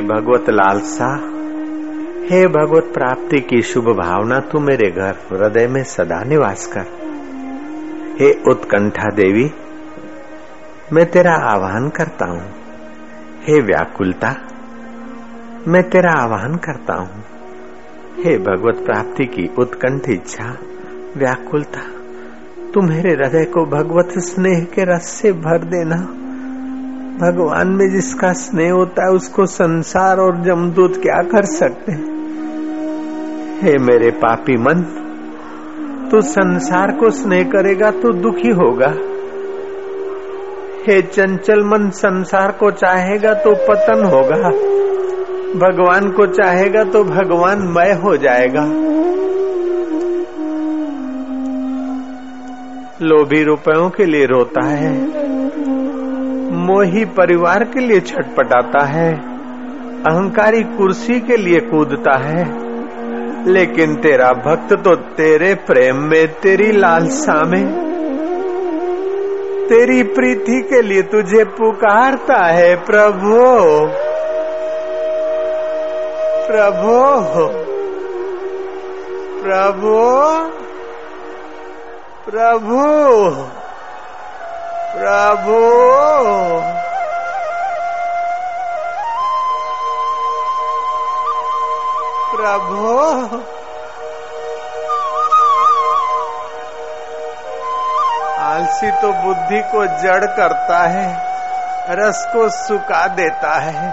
भगवत लालसा, हे भगवत प्राप्ति की शुभ भावना तू मेरे घर, हृदय में सदा निवास कर। हे उत्कंठा देवी, मैं तेरा आह्वान करता हूँ। हे व्याकुलता, मैं तेरा आह्वान करता हूँ। हे भगवत प्राप्ति की उत्कंठ इच्छा, व्याकुलता, तू मेरे हृदय को भगवत स्नेह के रस से भर देना। भगवान में जिसका स्नेह होता है, उसको संसार और जमदूत क्या कर सकते हे? मेरे पापी मन तू संसार को स्नेह करेगा तो दुखी होगा। हे चंचल मन, संसार को चाहेगा तो पतन होगा। भगवान को चाहेगा तो भगवान मय हो जाएगा। लोभी रुपयों के लिए रोता है। मोही परिवार के लिए छटपटाता है, अहंकारी कुर्सी के लिए कूदता है। लेकिन तेरा भक्त तो तेरे प्रेम में तेरी लालसा में। तेरी प्रीति के लिए तुझे पुकारता है, प्रभु। प्रभु। प्रभु। प्रभु। प्रभु। प्रभु। आलसी तो बुद्धि को जड़ करता है, रस को सुखा देता है।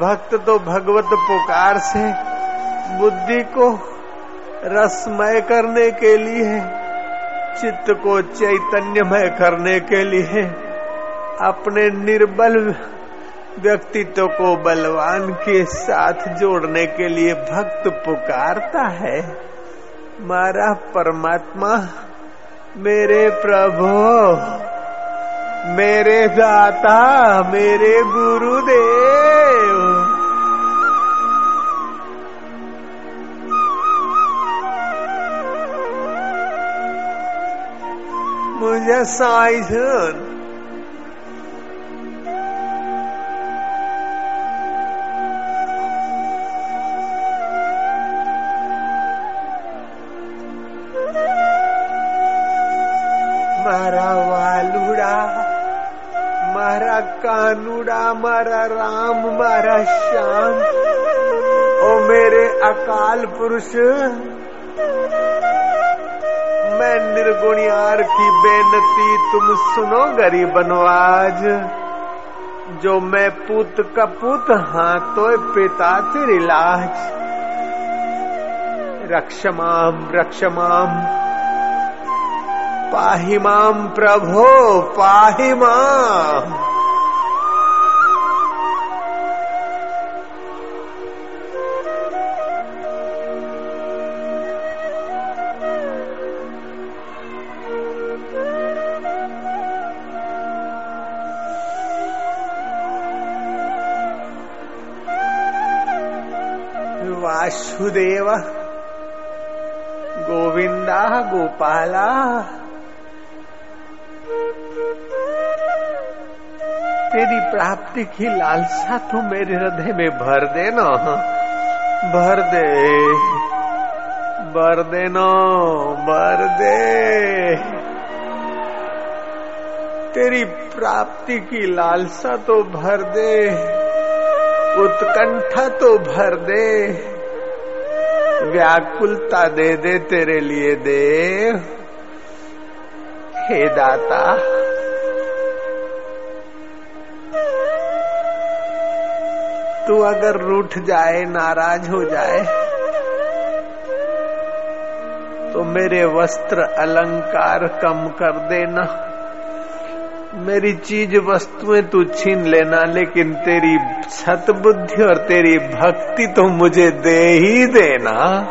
भक्त तो भगवत पुकार से बुद्धि को रसमय करने के लिए चित्त को चैतन्यमय करने के लिए अपने निर्बल व्यक्तित्व को बलवान के साथ जोड़ने के लिए भक्त पुकारता है। मारा परमात्मा, मेरे प्रभु, मेरे दाता, मेरे गुरुदेव। yes, I heard. મારા વાલુડા મારા કાનુડા મારા રામ મારા શ્યામ ઓ મેરે અકાલ પુરુષ मैं निर्गुणियार की बेनती, तुम सुनो गरीब नवाज़। जो मैं पुत कपूत हाँ तो पिता तिर इलाज रक्षमाम रक्षमाम। पाहिमाम प्रभो पाहि वासुदेव गोविंदा, गोपाला। तेरी प्राप्ति की लालसा तू मेरे हृदय में भर देना भर दे, भर देना भर दे। तेरी प्राप्ति की लालसा तो भर दे, उत्कंठा तो भर दे। व्याकुलता दे दे तेरे लिए देव। हे दाता। तू अगर रूठ जाए, नाराज़ हो जाए तो मेरे वस्त्र अलंकार कम कर देना। मेरी चीज़ वस्तुएँ तू छीन लेना, लेकिन तेरी सतबुद्धि और तेरी भक्ति तो मुझे दे ही देना।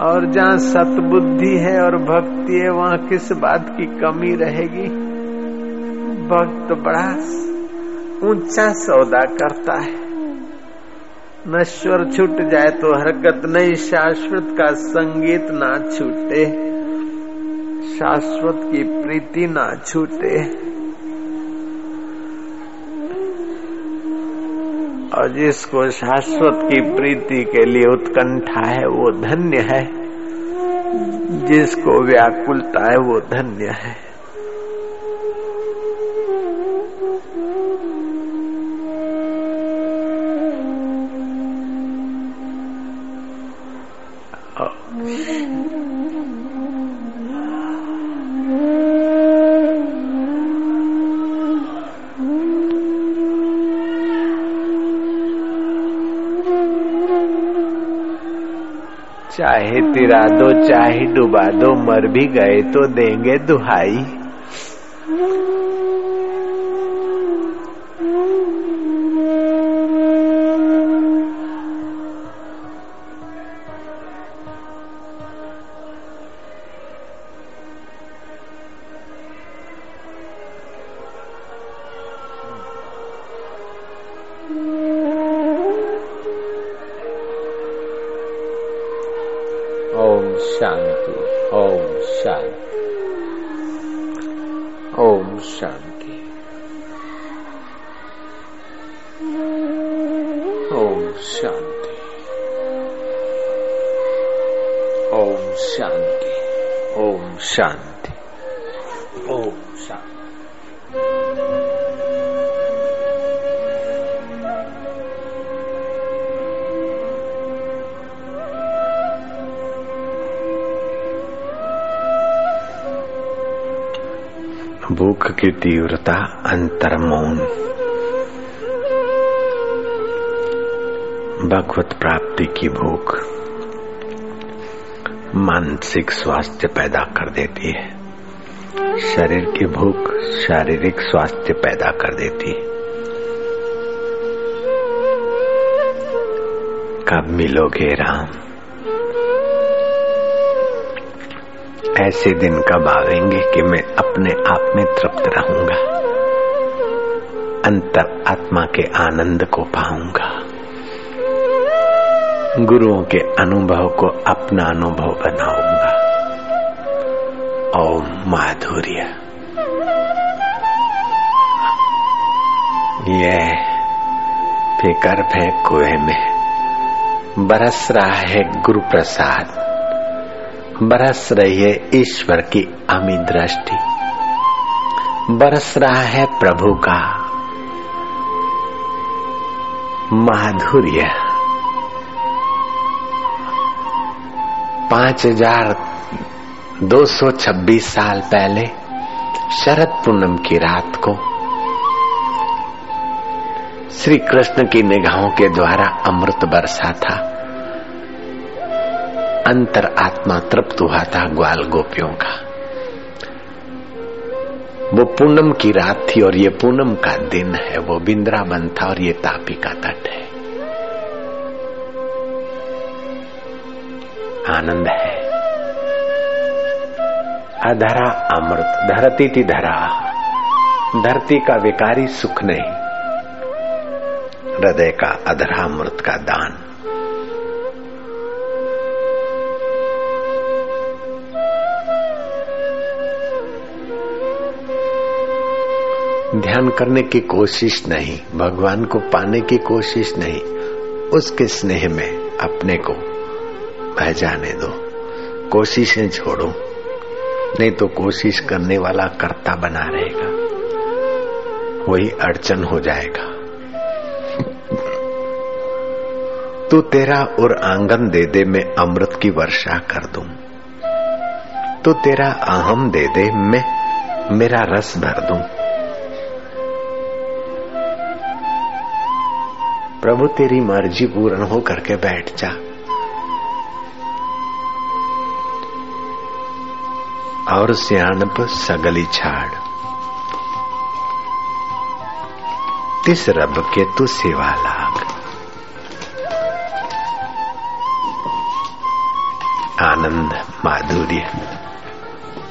और जहाँ सतबुद्धि है और भक्ति है, वहाँ किस बात की कमी रहेगी? भक्त बड़ा ऊँचा सौदा करता है। नश्वर छूट जाए तो हरकत नहीं, शाश्वत का संगीत ना छूटे। शाश्वत की प्रीति ना छूटे। और जिसको शाश्वत की प्रीति के लिए उत्कंठा है, वो धन्य है। जिसको व्याकुलता है, वो धन्य है। चाहे तिरा दो चाहे डुबा दो मर भी गए तो देंगे दुहाई। भूख की तीव्रता अंतर मौन भगवत प्राप्ति की भूख मानसिक स्वास्थ्य पैदा कर देती है। शरीर की भूख शारीरिक स्वास्थ्य पैदा कर देती है। कब मिलोगे राम? ऐसे दिन कब आवेंगे कि मैं अपने आप में तृप्त रहूँगा? अंतर आत्मा के आनंद को पाऊँगा। गुरुओं के अनुभव को अपना अनुभव बनाऊँगा। ओम माधुर्य। यह फिकर फेंक कुएँ में बरस रहा है गुरु प्रसाद बरस रही है ईश्वर की अमी दृष्टि। बरस रहा है प्रभु का माधुर्य। पाँच हज़ार दो सौ छब्बीस साल पहले शरद पूनम की रात को श्री कृष्ण की निगाहों के द्वारा अमृत बरसा था। अंतर आत्मा तृप्त हुआ था ग्वाल गोपियों का। वो पूनम की रात थी और ये पूनम का दिन है। वो बिंद्रावन था और ये तापी का तट है। आनंद है। अधरा अमृत, धरती थी धरा। धरती का विकारी सुख नहीं। हृदय का अधरा अमृत का दान। ध्यान करने की कोशिश नहीं, भगवान को पाने की कोशिश नहीं, उसके स्नेह में अपने को बह जाने दो। कोशिशें छोड़ो, नहीं तो कोशिश करने वाला कर्ता बना रहेगा, वही अड़चन हो जाएगा। तू तेरा और आँगन दे दे, मैं अमृत की वर्षा कर दूँ। तू तेरा अहम दे दे, मैं मेरा रस भर दूँ। प्रभु, तेरी मर्ज़ी पूर्ण हो करके बैठ जा। और सियाणप सगली छाड़। तिस रब के तू सेवा लाग। आनंद, माधुर्य।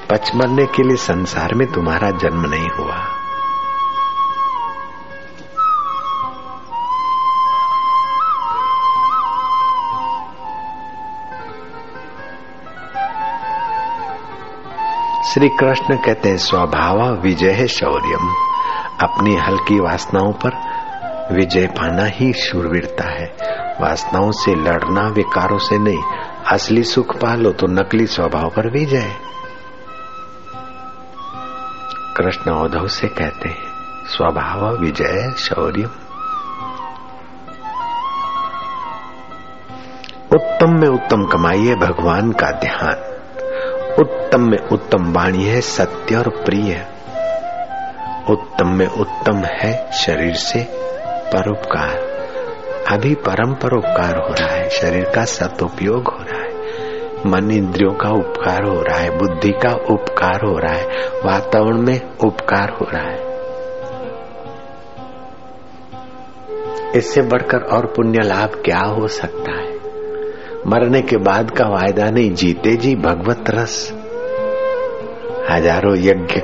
पचमरने के लिए संसार में तुम्हारा जन्म नहीं हुआ। श्री कृष्ण कहते हैं, स्वभाव विजय है शौर्यम। अपनी हल्की वासनाओं पर विजय पाना ही शूरवीरता है। वासनाओं से लड़ना विकारों से नहीं, असली सुख पालो तो नकली स्वभाव पर विजय। कृष्ण औधव से कहते हैं, स्वभाव विजय शौर्य उत्तम में उत्तम कमाइए भगवान का ध्यान। उत्तम में उत्तम वाणी है, सत्य और प्रिय उत्तम में उत्तम है, शरीर से परोपकार। अभी परम परोपकार हो रहा है, शरीर का सदुपयोग हो रहा है। मन इंद्रियों का उपकार हो रहा है, बुद्धि का उपकार हो रहा है, वातावरण में उपकार हो रहा है। इससे बढ़कर और पुण्य लाभ क्या हो सकता है? मरने के बाद का वायदा नहीं, जीते जी भगवत रस। हज़ारों यज्ञ,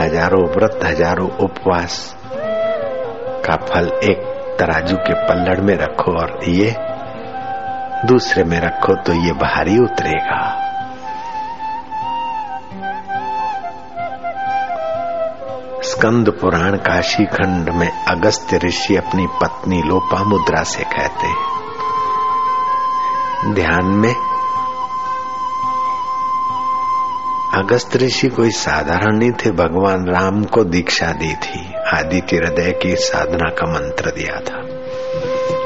हज़ारों व्रत, हज़ारों उपवास का फल एक तराजू के पल्लड़ में रखो और ये दूसरे में रखो तो ये भारी उतरेगा। स्कंद पुराण काशी खंड में अगस्त्य ऋषि अपनी पत्नी लोपा मुद्रा से कहते हैं, ध्यान में अगस्त ऋषि कोई साधारण नहीं थे। भगवान राम को दीक्षा दी थी। आदित्य हृदय की साधना का मंत्र दिया था।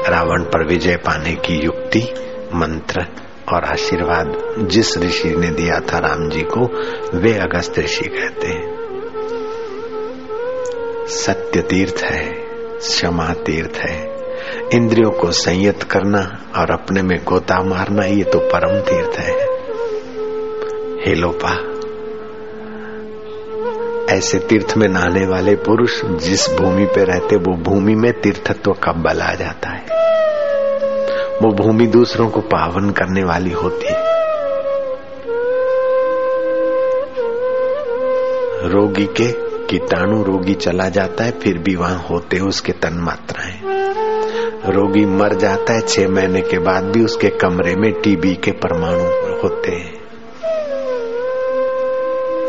रावण पर विजय पाने की युक्ति, मंत्र और आशीर्वाद जिस ऋषि ने दिया था राम जी को, वे अगस्त ऋषि कहते हैं। सत्य तीर्थ है, क्षमा तीर्थ है। इंद्रियों को संयत करना और अपने में गोता मारना, ये तो परम तीर्थ है। हे लोपा ऐसे तीर्थ में नहाने वाले पुरुष जिस भूमि पे रहते, वो भूमि में तीर्थत्व का बल आ जाता है। वो भूमि दूसरों को पावन करने वाली होती है। रोगी के कीटाणु रोगी चला जाता है, फिर भी वहाँ होते उसके तन मात्राएँ रोगी मर जाता है, छह महीने के बाद भी उसके कमरे में टीबी के परमाणु होते हैं।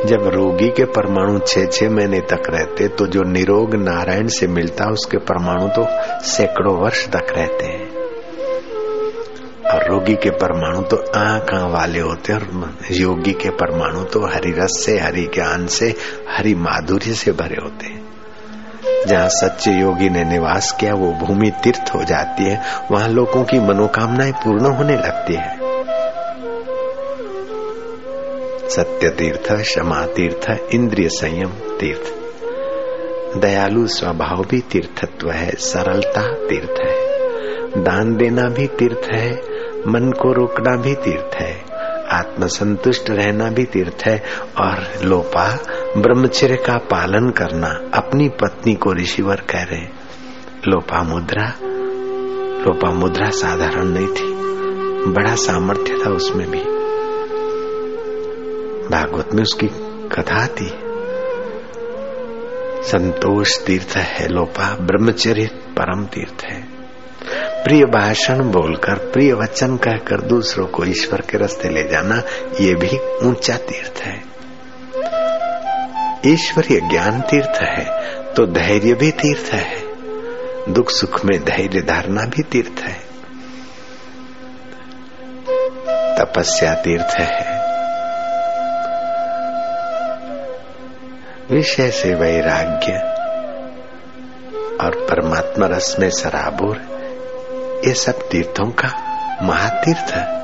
जब रोगी के परमाणु छह छह महीने तक रहते तो जो निरोग नारायण से मिलता, उसके परमाणु तो सैकड़ों वर्ष तक रहते हैं। और रोगी के परमाणु तो आँख वाले होते और योगी के परमाणु तो हरि रस से, हरि ज्ञान से, हरि माधुर्य से भरे होते हैं। जहाँ सच्चे योगी ने निवास किया, वो भूमि तीर्थ हो जाती है, वहाँ लोगों की मनोकामनाएँ पूर्ण होने लगती है। सत्य तीर्थ क्षमा तीर्थ इंद्रिय संयम, तीर्थ। दयालु स्वभाव भी तीर्थत्व है, सरलता तीर्थ है। दान देना भी तीर्थ है, मन को रोकना भी तीर्थ है, आत्मसंतुष्ट रहना भी तीर्थ है, और लोपा, ब्रह्मचर्य का पालन करना, अपनी पत्नी को ऋषिवर कह रहे लोपा मुद्रा लोपा मुद्रा साधारण नहीं थी, बड़ा सामर्थ्य था उसमें भी। भागवत में उसकी कथा थी। संतोष तीर्थ है लोपा, ब्रह्मचर्य परम तीर्थ है। प्रिय भाषण बोलकर, प्रिय वचन कहकर दूसरों को ईश्वर के रास्ते ले जाना, ये भी ऊँचा तीर्थ है। ईश्वरीय ज्ञान तीर्थ है तो धैर्य भी तीर्थ है। दुख सुख में धैर्य धारणा भी तीर्थ है। तपस्या तीर्थ है। विषय से वैराग्य और परमात्मा रस में सराबोर, ये सब तीर्थों का महातीर्थ है।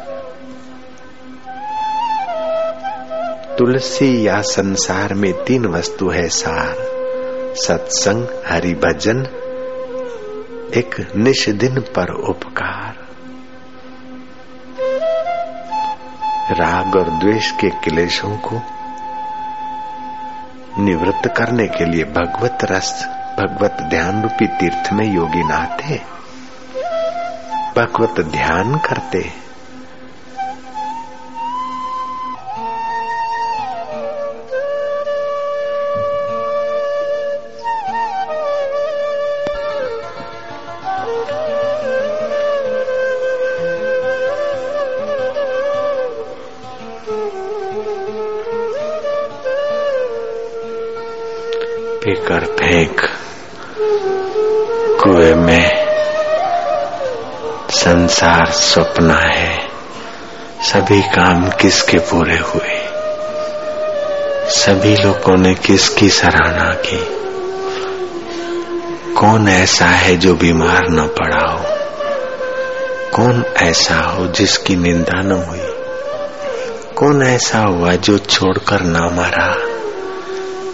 तुलसी या संसार में तीन वस्तु है सार, सत्संग हरि भजन एक निश दिन पर उपकार। राग और द्वेष के क्लेशों को निवृत्त करने के लिए भगवत रस, भगवत ध्यान रूपी तीर्थ में योगी नहाते भगवत ध्यान करते फेंक। कुएँ में संसार स्वप्न है। सभी काम किसके पूरे हुए? सभी लोगों ने किसकी सराहना की? कौन ऐसा है जो बीमार न पड़ा हो? कौन ऐसा हो जिसकी निंदा न हुई? कौन ऐसा हुआ जो छोड़कर ना मारा?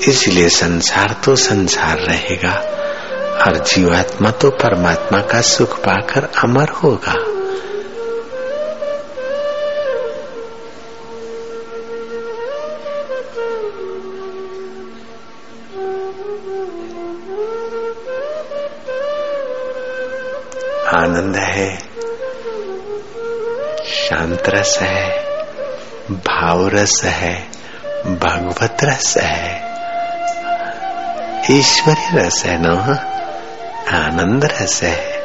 इसलिए संसार तो संसार रहेगा और जीवात्मा तो परमात्मा का सुख पाकर अमर होगा। आनंद है, शांत रस है, भाव रस है, भगवत रस है। ईश्वरी रस है ना? आनंद रस है।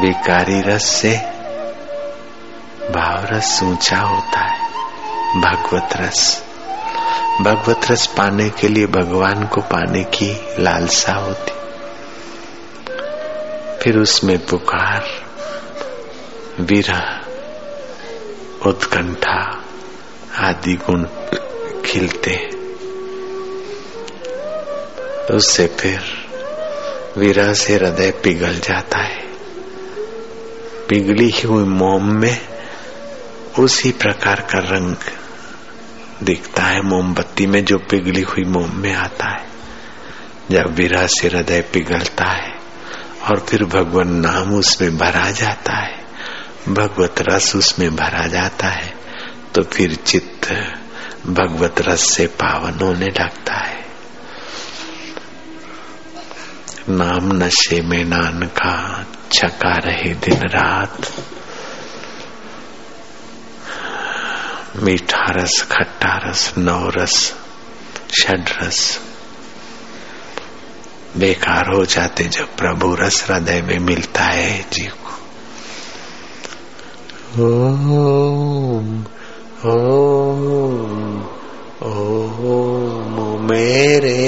विकारी रस से भाव रस ऊँचा होता है। भगवत रस। भगवत रस पाने के लिए भगवान को पाने की लालसा होती। फिर उसमें पुकार, विरह, उत्कंठा आदि गुण खिलते उससे फिर विरह से हृदय पिघल जाता है। पिघली हुई मोम में उसी प्रकार का रंग दिखता है मोमबत्ती में जो पिघली हुई मोम में आता है। जब विरह से हृदय पिघलता है और फिर भगवान नाम उसमें भरा जाता है, भगवत रस उसमें भरा जाता है तो फिर चित्त भगवत रस से पावन होने लगता है। नाम नशे में नान का छका रहे दिन रात। मीठा रस, खट्टा रस नव रस, षड रस। बेकार हो जाते जब प्रभु रस हृदय में मिलता है जीव को। ओम ओम ओम मेरे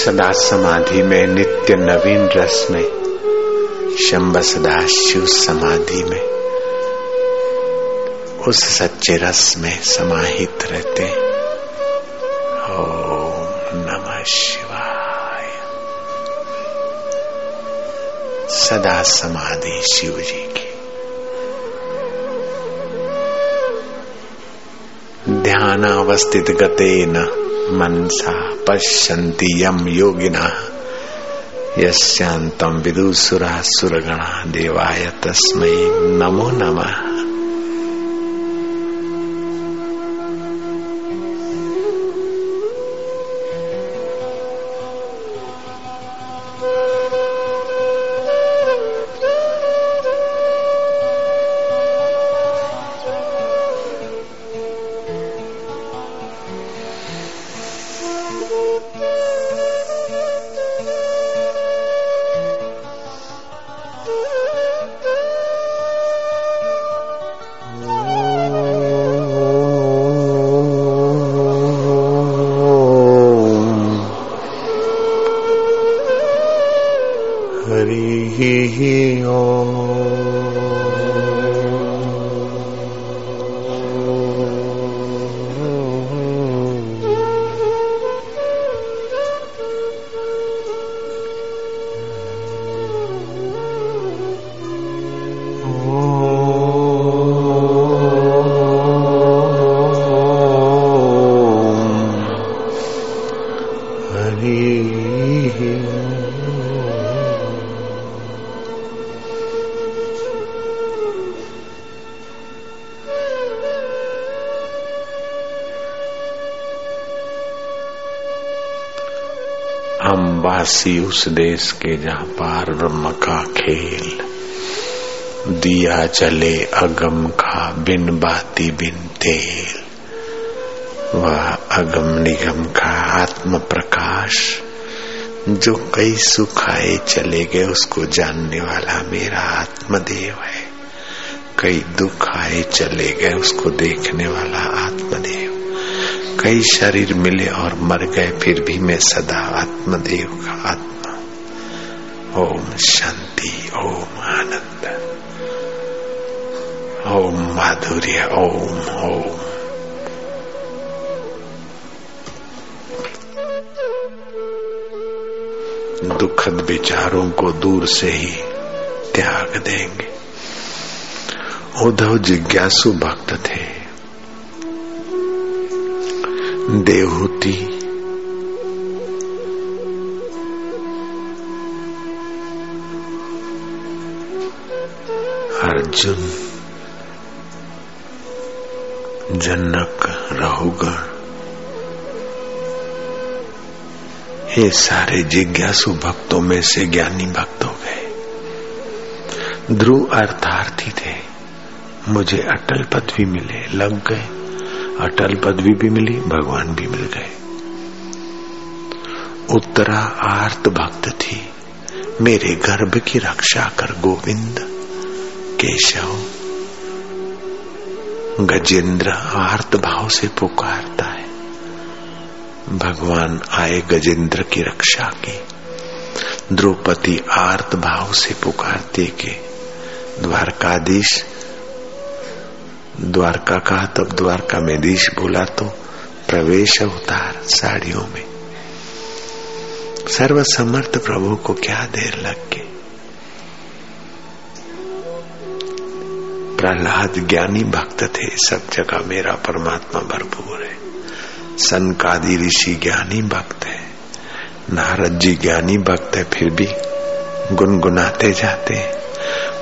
सदा समाधि में, नित्य नवीन रस में, शंब सदा शिव समाधि में, उस सच्चे रस में समाहित रहते ओम नमः शिवाय। सदा समाधि शिव जी की। ध्यान अवस्थित गते न मनसा पश्यन्ति यम योगिना यस्यांतम विदुसुरा सुरगणा देवाय तस्मै नमो नमः। हरिः ओ वासी उस देश के जहाँ पार ब्रह्म का खेल, दिया चले अगम का बिन बाती बिन तेल, वह अगम निगम का आत्म प्रकाश, जो कई सुखाए चले गए, उसको जानने वाला मेरा आत्मदेव है। कई दुख आए चले गए, उसको देखने वाला आत्मदेव कई शरीर मिले और मर गए, फिर भी मैं सदा आत्मदेव का आत्मा। ओम शांति, ओम आनंद। ओम माधुर्य, ओम ओम। दुखद विचारों को दूर से ही त्याग देंगे। उद्धव जिज्ञासु भक्त थे। देवहूति अर्जुन जनक रहुगण ये सारे जिज्ञासु भक्तों में से ज्ञानी भक्त हो गए। ध्रुव अर्थार्थी थे। मुझे अटल पदवी मिले, लग गए। अटल पदवी भी मिली, भगवान भी मिल गए। उत्तरा आर्त भक्त थी। मेरे गर्भ की रक्षा कर गोविंद, केशव। गजेंद्र आर्त भाव से पुकारता है। भगवान आए गजेंद्र की रक्षा की। द्रौपदी आर्त भाव से पुकारते के। द्वारकाधीश द्वारका कहा तब द्वारका में दीश बोला तो प्रवेश अवतार साड़ियों में। सर्वसमर्थ प्रभु को क्या देर लग गई? प्रहलाद ज्ञानी भक्त थे, सब जगह मेरा परमात्मा भरपूर है। सनकादि ऋषि ज्ञानी भक्त है। नारद जी ज्ञानी भक्त है, फिर भी गुनगुनाते जाते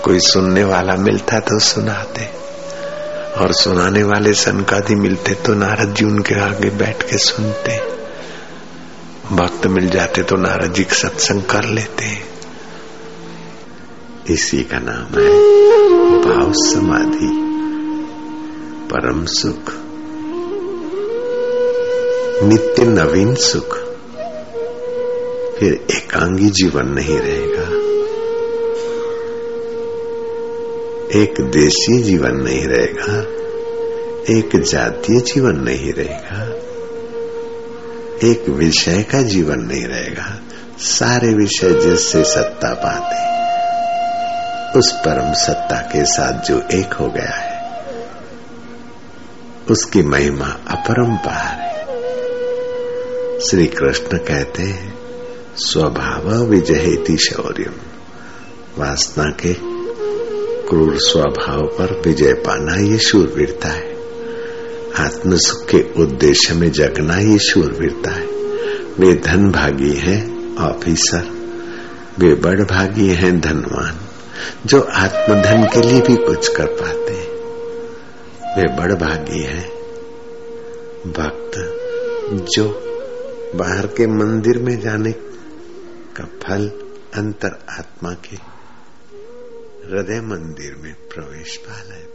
कोई सुनने वाला मिलता तो सुनाते। और सुनाने वाले सनकादि मिलते तो नारद जी उनके आगे बैठ के सुनते। भक्त मिल जाते तो नारद जी सत्संग कर लेते। इसी का नाम है भाव समाधि, परम सुख। नित्य नवीन सुख। फिर एकांगी जीवन नहीं रहेगा। एक देशीय जीवन नहीं रहेगा, एक जातीय जीवन नहीं रहेगा, एक विषय का जीवन नहीं रहेगा। सारे विषय जिससे सत्ता पाते, उस परम सत्ता के साथ जो एक हो गया है, उसकी महिमा अपरंपार है। श्री कृष्ण कहते हैं, स्वभाव विजयती शौर्य वासना के क्रूर स्वभाव पर विजय पाना ये शूरवीरता है। आत्म सुख के उद्देश्य में जगना ये शूरवीरता है। वे धन भागी हैं, ऑफिसर। वे बड़ भागी हैं, धनवान। जो आत्मधन के लिए भी कुछ कर पाते हैं। वे बड़ भागी हैं। भक्त जो बाहर के मंदिर में जाने का फल अंतर आत्मा के हृदय मंदिर में प्रवेश पा लेते